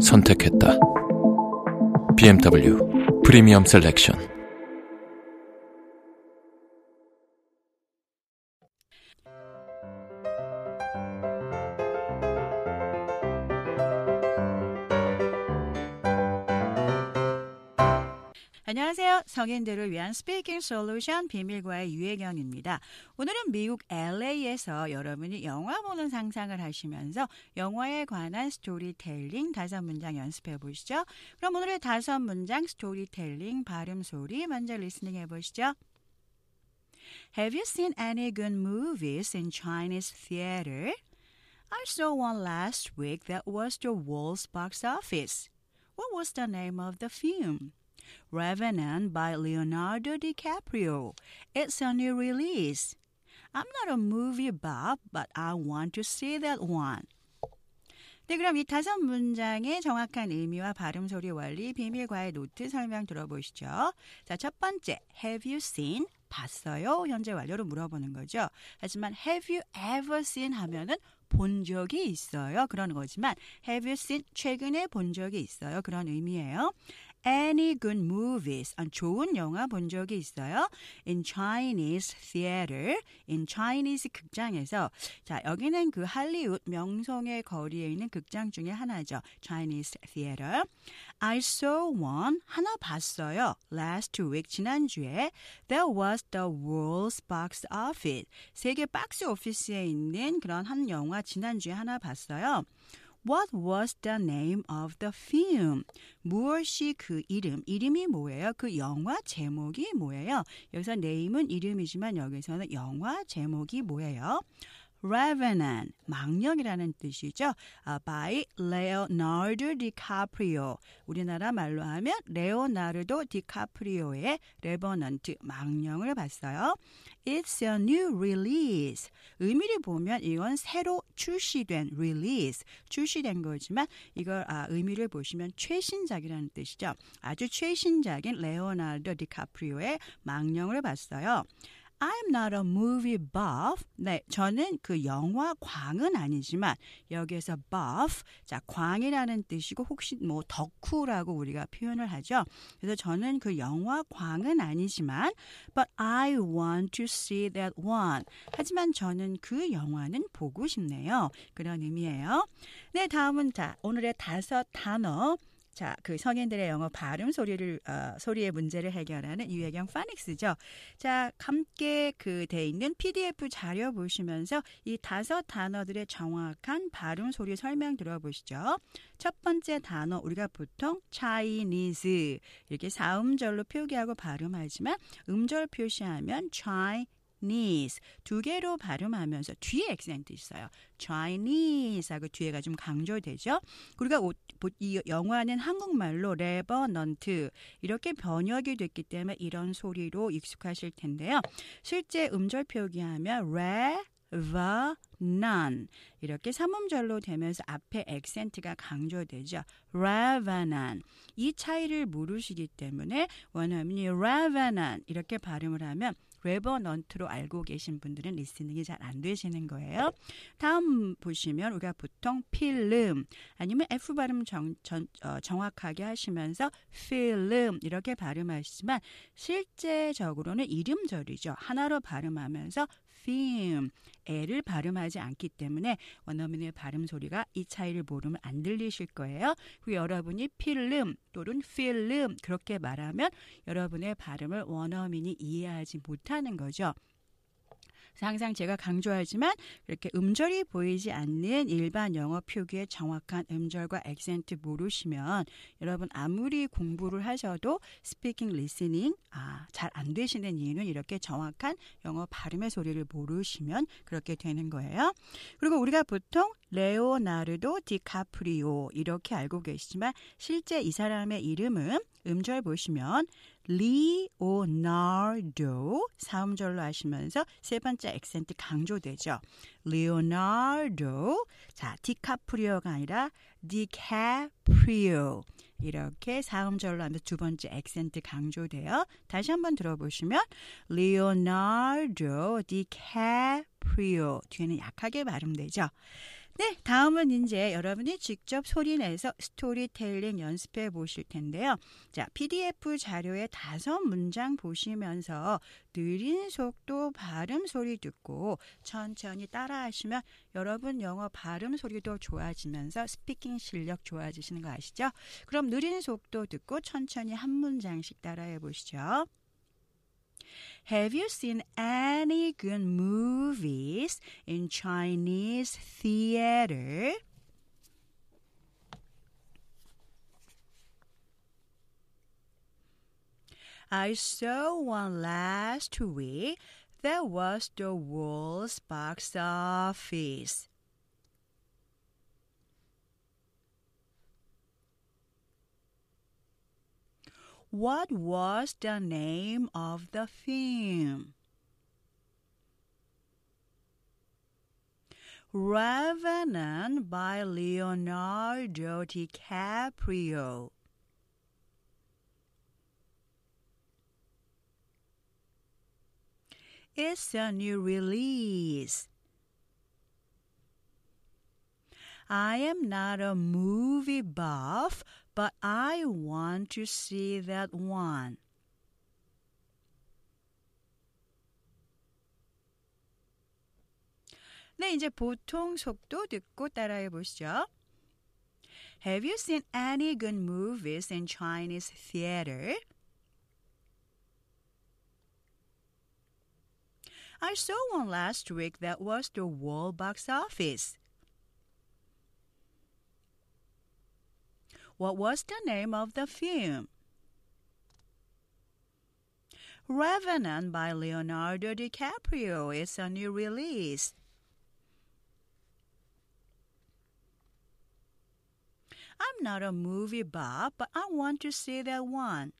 선택했다. BMW Premium Selection. 안녕하세요. 성인들을 위한 speaking 솔루션 비밀과외 유혜경입니다. 오늘은 미국 LA에서 여러분이 영화 보는 상상을 하시면서 영화에 관한 스토리텔링 다섯 문장 연습해 보시죠. 그럼 오늘의 다섯 문장 스토리텔링 발음 소리 먼저 리스닝 해 보시죠. Have you seen any good movies in Chinese theater? I saw one last week that was the world's box office. What was the name of the film? Revenant by Leonardo DiCaprio. It's a new release. I'm not a movie buff, but I want to see that one. 네, 그럼 이 다섯 문장의 정확한 의미와 발음 소리 원리 비밀과외 노트 설명 들어보시죠. 자, 첫 번째, have you seen? 봤어요? 현재 완료로 물어보는 거죠. 하지만 have you ever seen 하면은 본 적이 있어요. 그런 거지만 have you seen 최근에 본 적이 있어요. 그런 의미예요. Any good movies. 아, 좋은 영화 본 적이 있어요. in Chinese theater. in Chinese 극장에서 자, 여기는 그 할리우드 명성의 거리에 있는 극장 중에 하나죠. Chinese theater. I saw one. 하나 봤어요. last week 지난주에 there was the world's box office. 세계 박스 오피스에 있는 그런 한 영화 지난주에 하나 봤어요. What was the name of the film? 무엇이 그 이름? 이름이 뭐예요? 그 영화 제목이 뭐예요? 여기서 name은 이름이지만 여기서는 영화 제목이 뭐예요? Revenant, 망령이라는 뜻이죠. 아, by Leonardo DiCaprio. 우리나라 말로 하면 레오나르도 디카프리오의 레버넌트, 망령을 봤어요. It's a new release. 의미를 보면 이건 새로 출시된 release, 출시된 거지만 이걸 아, 의미를 보시면 최신작이라는 뜻이죠. 아주 최신작인 레오나르도 디카프리오의 망령을 봤어요. I'm not a movie buff. 네, 저는 그 영화 광은 아니지만 여기에서 buff, 자 광이라는 뜻이고 혹시 뭐 덕후라고 우리가 표현을 하죠. 그래서 저는 그 영화 광은 아니지만, but I want to see that one. 하지만 저는 그 영화는 보고 싶네요. 그런 의미예요. 네, 다음은 자 오늘의 다섯 단어. 자, 그 성인들의 영어 발음 소리를 어, 소리의 문제를 해결하는 유혜경 파닉스죠. 자, 함께 그 돼 있는 PDF 자료 보시면서 이 다섯 단어들의 정확한 발음 소리 설명 들어보시죠. 첫 번째 단어 우리가 보통 Chinese 이렇게 사음절로 표기하고 발음하지만 음절 표시하면 Chinese Chinese 두 개로 발음하면서 뒤에 액센트 있어요. Chinese하고 뒤에가 좀 강조되죠. 우리가 이 영화는 한국말로 레버넌트 이렇게 번역이 됐기 때문에 이런 소리로 익숙하실 텐데요. 실제 음절 표기하면 레 revenant 이렇게 삼음절로 되면서 앞에 액센트가 강조되죠. revenant 이 차이를 모르시기 때문에 원어민이 revenant 이렇게 발음을 하면 레버넌트로 알고 계신 분들은 리스닝이 잘 안 되시는 거예요. 다음 보시면 우리가 보통 필름 아니면 F 발음 정, 전, 어, 정확하게 하시면서 필름 이렇게 발음하시지만 실제적으로는 이름절이죠. 하나로 발음하면서 film 애를 발음하 지 않기 때문에 원어민의 발음 소리가 이 차이를 모르면 안 들리실 거예요. 그리고 여러분이 필름 또는 필름 그렇게 말하면 여러분의 발음을 원어민이 이해하지 못하는 거죠. 그래서 항상 제가 강조하지만 이렇게 음절이 보이지 않는 일반 영어 표기의 정확한 음절과 액센트 모르시면 여러분 아무리 공부를 하셔도 speaking listening 아, 잘 안 되시는 이유는 이렇게 정확한 영어 발음의 소리를 모르시면 그렇게 되는 거예요. 그리고 우리가 보통 레오나르도 디카프리오 이렇게 알고 계시지만 실제 이 사람의 이름은 음절 보시면 리오나르도 사음절로 하시면서 세 번째 액센트 강조되죠. 리오나르도 자 디카프리오가 아니라 디카프리오 이렇게 사음절로 하면서 두 번째 액센트 강조돼요. 다시 한번 들어보시면 리오나르도 디카프리오 뒤에는 약하게 발음되죠. 네, 다음은 이제 여러분이 직접 소리 내서 스토리텔링 연습해 보실 텐데요. 자, PDF 자료의 다섯 문장 보시면서 느린 속도 발음 소리 듣고 천천히 따라 하시면 여러분 영어 발음 소리도 좋아지면서 speaking 실력 좋아지시는 거 아시죠? 그럼 느린 속도 듣고 천천히 한 문장씩 따라해 보시죠. Have you seen any good movies in Chinese theater? I saw one last week that was the world's box office. What was the name of the film? Revenant by Leonardo DiCaprio. It's a new release. I am not a movie buff, but I want to see that one. 네, 이제 보통 속도 듣고 따라해 보시죠. Have you seen any good movies in Chinese theater? I saw one last week that was the world box office. What was the name of the film? Revenant by Leonardo DiCaprio is a new release. I'm not a movie buff, but I want to see that one.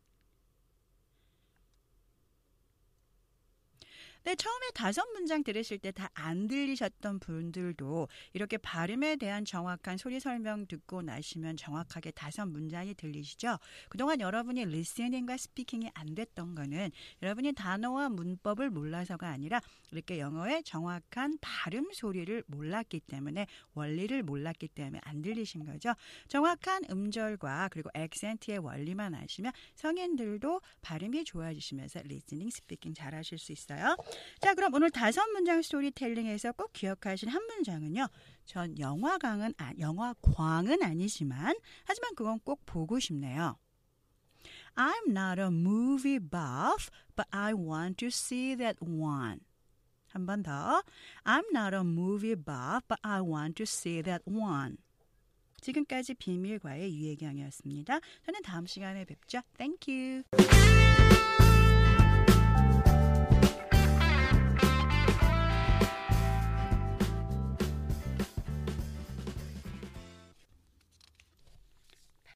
네, 처음에 다섯 문장 들으실 때 다 안 들리셨던 분들도 이렇게 발음에 대한 정확한 소리 설명 듣고 나시면 정확하게 다섯 문장이 들리시죠? 그동안 여러분이 listening과 speaking이 안 됐던 거는 여러분이 단어와 문법을 몰라서가 아니라 이렇게 영어의 정확한 발음 소리를 몰랐기 때문에 원리를 몰랐기 때문에 안 들리신 거죠. 정확한 음절과 그리고 액센트의 원리만 아시면 성인들도 발음이 좋아지시면서 listening, speaking 잘 하실 수 있어요. 자, 그럼 오늘 다섯 문장 스토리텔링에서 꼭 기억하실 한 문장은요. 전 영화광은 아, 영화광은 아니지만 하지만 그건 꼭 보고 싶네요. I'm not a movie buff, but I want to see that one. 한 번 더. I'm not a movie buff, but I want to see that one. 지금까지 비밀과의 유혜경이었습니다. 저는 다음 시간에 뵙죠. Thank you.